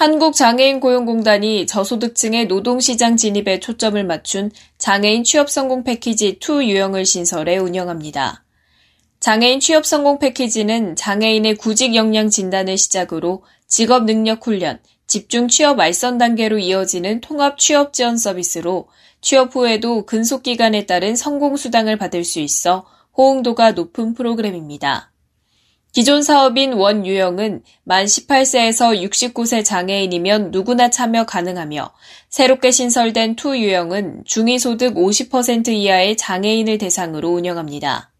한국장애인 고용공단이 저소득층의 노동시장 진입에 초점을 맞춘 장애인 취업성공 패키지 2 유형을 신설해 운영합니다. 장애인 취업성공 패키지는 장애인의 구직 역량 진단을 시작으로 직업 능력 훈련, 집중 취업 알선 단계로 이어지는 통합 취업 지원 서비스로 취업 후에도 근속 기간에 따른 성공 수당을 받을 수 있어 호응도가 높은 프로그램입니다. 기존 사업인 원 유형은 만 18세에서 69세 장애인이면 누구나 참여 가능하며 새롭게 신설된 투 유형은 중위소득 50% 이하의 장애인을 대상으로 운영합니다.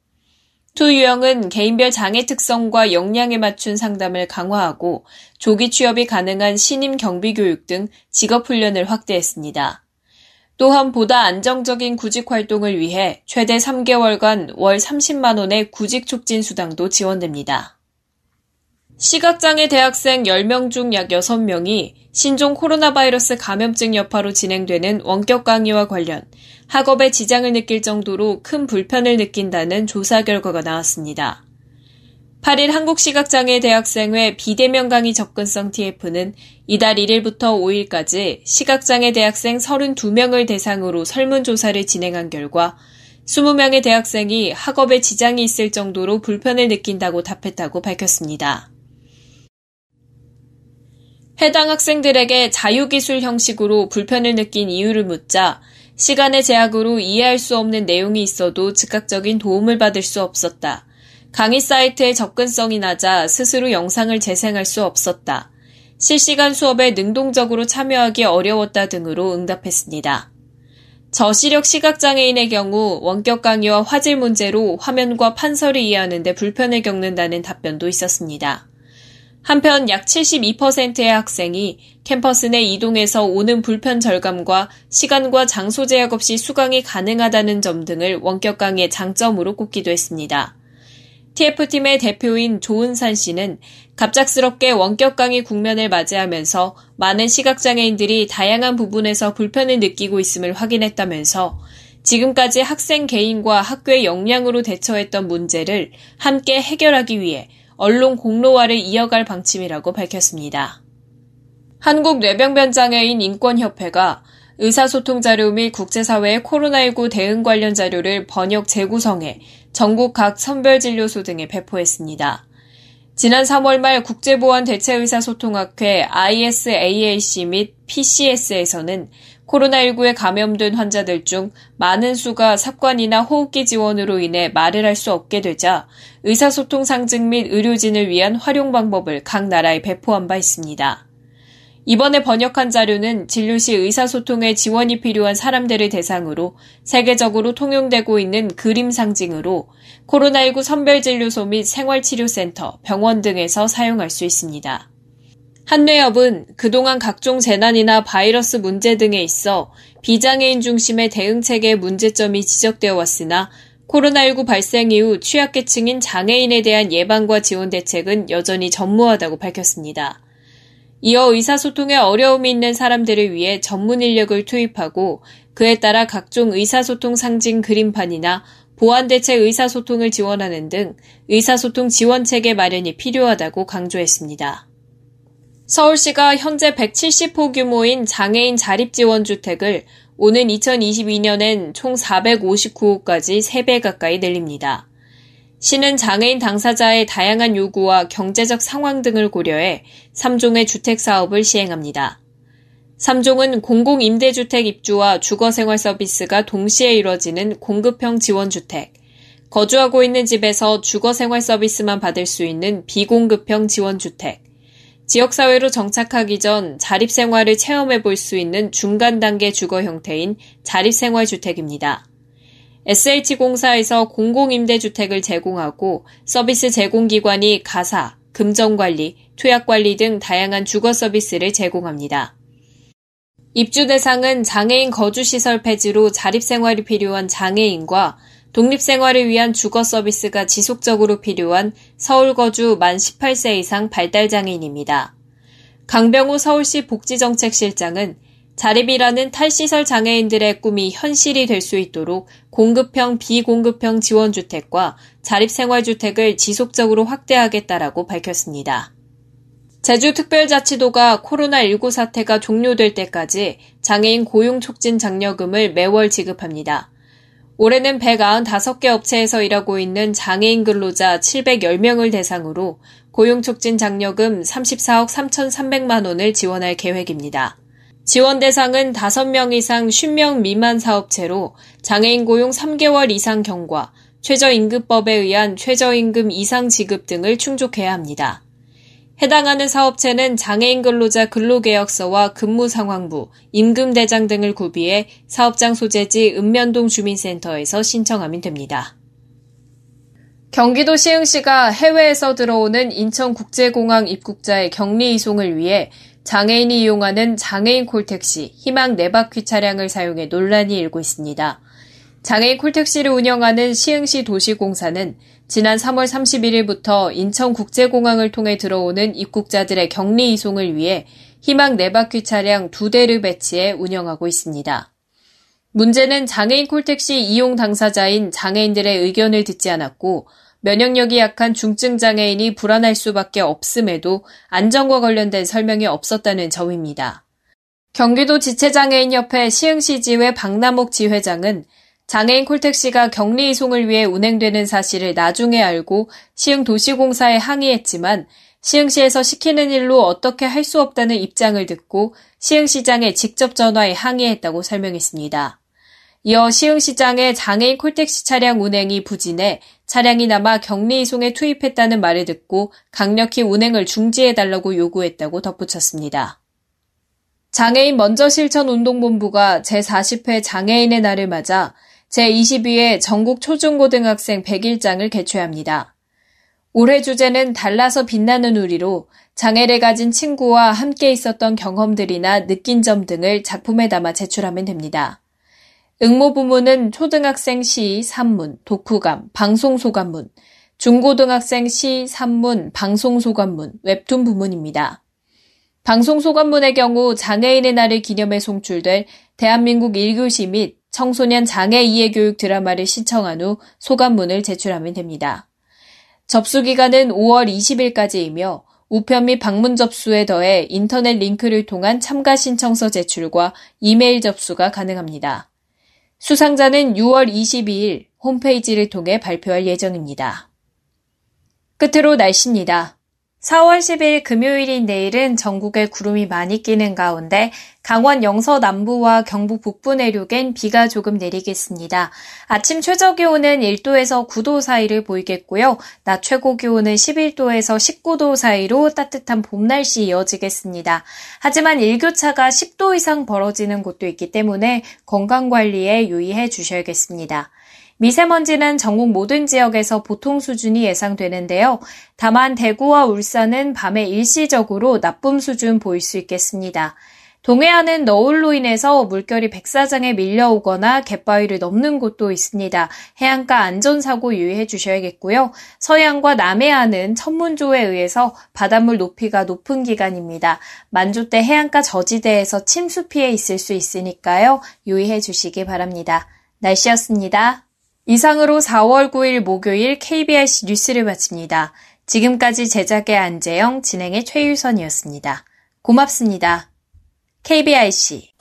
투 유형은 개인별 장애 특성과 역량에 맞춘 상담을 강화하고 조기 취업이 가능한 신임 경비 교육 등 직업 훈련을 확대했습니다. 또한 보다 안정적인 구직 활동을 위해 최대 3개월간 월 30만 원의 구직 촉진 수당도 지원됩니다. 시각장애 대학생 10명 중 약 6명이 신종 코로나 바이러스 감염증 여파로 진행되는 원격 강의와 관련 학업에 지장을 느낄 정도로 큰 불편을 느낀다는 조사 결과가 나왔습니다. 8일 한국시각장애 대학생회 비대면 강의 접근성 TF는 이달 1일부터 5일까지 시각장애 대학생 32명을 대상으로 설문조사를 진행한 결과 20명의 대학생이 학업에 지장이 있을 정도로 불편을 느낀다고 답했다고 밝혔습니다. 해당 학생들에게 자유기술 형식으로 불편을 느낀 이유를 묻자 시간의 제약으로 이해할 수 없는 내용이 있어도 즉각적인 도움을 받을 수 없었다. 강의 사이트의 접근성이 낮아 스스로 영상을 재생할 수 없었다. 실시간 수업에 능동적으로 참여하기 어려웠다 등으로 응답했습니다. 저시력 시각장애인의 경우 원격 강의와 화질 문제로 화면과 판서를 이해하는데 불편을 겪는다는 답변도 있었습니다. 한편 약 72%의 학생이 캠퍼스 내 이동해서 오는 불편 절감과 시간과 장소 제약 없이 수강이 가능하다는 점 등을 원격 강의의 장점으로 꼽기도 했습니다. TF팀의 대표인 조은산 씨는 갑작스럽게 원격 강의 국면을 맞이하면서 많은 시각장애인들이 다양한 부분에서 불편을 느끼고 있음을 확인했다면서 지금까지 학생 개인과 학교의 역량으로 대처했던 문제를 함께 해결하기 위해 언론 공로화를 이어갈 방침이라고 밝혔습니다. 한국뇌병변장애인 인권협회가 의사소통 자료 및 국제사회의 코로나19 대응 관련 자료를 번역 재구성해 전국 각 선별진료소 등에 배포했습니다. 지난 3월 말 국제보안 대체의사소통학회 ISAAC 및 PCS에서는 코로나19에 감염된 환자들 중 많은 수가 삽관이나 호흡기 지원으로 인해 말을 할 수 없게 되자 의사소통 상증 및 의료진을 위한 활용 방법을 각 나라에 배포한 바 있습니다. 이번에 번역한 자료는 진료 시 의사소통에 지원이 필요한 사람들을 대상으로 세계적으로 통용되고 있는 그림 상징으로 코로나19 선별진료소 및 생활치료센터, 병원 등에서 사용할 수 있습니다. 한뇌협은 그동안 각종 재난이나 바이러스 문제 등에 있어 비장애인 중심의 대응 체계의 문제점이 지적되어 왔으나 코로나19 발생 이후 취약계층인 장애인에 대한 예방과 지원 대책은 여전히 전무하다고 밝혔습니다. 이어 의사소통에 어려움이 있는 사람들을 위해 전문 인력을 투입하고 그에 따라 각종 의사소통 상징 그림판이나 보안대책 의사소통을 지원하는 등 의사소통 지원체계 마련이 필요하다고 강조했습니다. 서울시가 현재 170호 규모인 장애인 자립지원주택을 오는 2022년엔 총 459호까지 3배 가까이 늘립니다. 시는 장애인 당사자의 다양한 요구와 경제적 상황 등을 고려해 3종의 주택 사업을 시행합니다. 3종은 공공임대주택 입주와 주거생활 서비스가 동시에 이뤄지는 공급형 지원주택, 거주하고 있는 집에서 주거생활 서비스만 받을 수 있는 비공급형 지원주택, 지역사회로 정착하기 전 자립생활을 체험해 볼 수 있는 중간 단계 주거 형태인 자립생활주택입니다. SH공사에서 공공임대주택을 제공하고 서비스 제공기관이 가사, 금전관리, 투약관리 등 다양한 주거 서비스를 제공합니다. 입주 대상은 장애인 거주시설 폐지로 자립생활이 필요한 장애인과 독립생활을 위한 주거 서비스가 지속적으로 필요한 서울 거주 만 18세 이상 발달장애인입니다. 강병호 서울시 복지정책실장은 자립이라는 탈시설 장애인들의 꿈이 현실이 될 수 있도록 공급형, 비공급형 지원주택과 자립생활주택을 지속적으로 확대하겠다라고 밝혔습니다. 제주특별자치도가 코로나19 사태가 종료될 때까지 장애인 고용촉진 장려금을 매월 지급합니다. 올해는 195개 업체에서 일하고 있는 장애인 근로자 710명을 대상으로 고용촉진 장려금 34억 3,300만 원을 지원할 계획입니다. 지원 대상은 5명 이상 50명 미만 사업체로 장애인 고용 3개월 이상 경과, 최저임금법에 의한 최저임금 이상 지급 등을 충족해야 합니다. 해당하는 사업체는 장애인 근로자 근로계약서와 근무 상황부, 임금대장 등을 구비해 사업장 소재지 읍면동 주민센터에서 신청하면 됩니다. 경기도 시흥시가 해외에서 들어오는 인천국제공항 입국자의 격리 이송을 위해 장애인이 이용하는 장애인 콜택시 희망 네바퀴 차량을 사용해 논란이 일고 있습니다. 장애인 콜택시를 운영하는 시흥시 도시공사는 지난 3월 31일부터 인천국제공항을 통해 들어오는 입국자들의 격리 이송을 위해 희망 네바퀴 차량 두 대를 배치해 운영하고 있습니다. 문제는 장애인 콜택시 이용 당사자인 장애인들의 의견을 듣지 않았고 면역력이 약한 중증 장애인이 불안할 수밖에 없음에도 안전과 관련된 설명이 없었다는 점입니다. 경기도 지체장애인협회 시흥시지회 박남옥 지회장은 장애인 콜택시가 격리 이송을 위해 운행되는 사실을 나중에 알고 시흥도시공사에 항의했지만 시흥시에서 시키는 일로 어떻게 할 수 없다는 입장을 듣고 시흥시장에 직접 전화해 항의했다고 설명했습니다. 이어 시흥시장의 장애인 콜택시 차량 운행이 부진해 차량이 남아 격리 이송에 투입했다는 말을 듣고 강력히 운행을 중지해달라고 요구했다고 덧붙였습니다. 장애인 먼저 실천 운동본부가 제40회 장애인의 날을 맞아 제22회 전국 초중고등학생 100일장을 개최합니다. 올해 주제는 달라서 빛나는 우리로 장애를 가진 친구와 함께 있었던 경험들이나 느낀 점 등을 작품에 담아 제출하면 됩니다. 응모 부문은 초등학생 시, 산문, 독후감, 방송소감문, 중고등학생 시, 산문, 방송소감문, 웹툰 부문입니다. 방송소감문의 경우 장애인의 날을 기념해 송출될 대한민국 1교시 및 청소년 장애 이해 교육 드라마를 시청한 후 소감문을 제출하면 됩니다. 접수 기간은 5월 20일까지이며 우편 및 방문 접수에 더해 인터넷 링크를 통한 참가 신청서 제출과 이메일 접수가 가능합니다. 수상자는 6월 22일 홈페이지를 통해 발표할 예정입니다. 끝으로 날씨입니다. 4월 10일 금요일인 내일은 전국에 구름이 많이 끼는 가운데 강원 영서 남부와 경북 북부 내륙엔 비가 조금 내리겠습니다. 아침 최저 기온은 1도에서 9도 사이를 보이겠고요. 낮 최고 기온은 11도에서 19도 사이로 따뜻한 봄 날씨 이어지겠습니다. 하지만 일교차가 10도 이상 벌어지는 곳도 있기 때문에 건강 관리에 유의해 주셔야겠습니다. 미세먼지는 전국 모든 지역에서 보통 수준이 예상되는데요. 다만 대구와 울산은 밤에 일시적으로 나쁨 수준 보일 수 있겠습니다. 동해안은 너울로 인해서 물결이 백사장에 밀려오거나 갯바위를 넘는 곳도 있습니다. 해안가 안전사고 유의해 주셔야겠고요. 서해안과 남해안은 천문조에 의해서 바닷물 높이가 높은 기간입니다. 만조 때 해안가 저지대에서 침수 피해 있을 수 있으니까요. 유의해 주시기 바랍니다. 날씨였습니다. 이상으로 4월 9일 목요일 KBIC 뉴스를 마칩니다. 지금까지 제작의 안재영, 진행의 최유선이었습니다. 고맙습니다. KBIC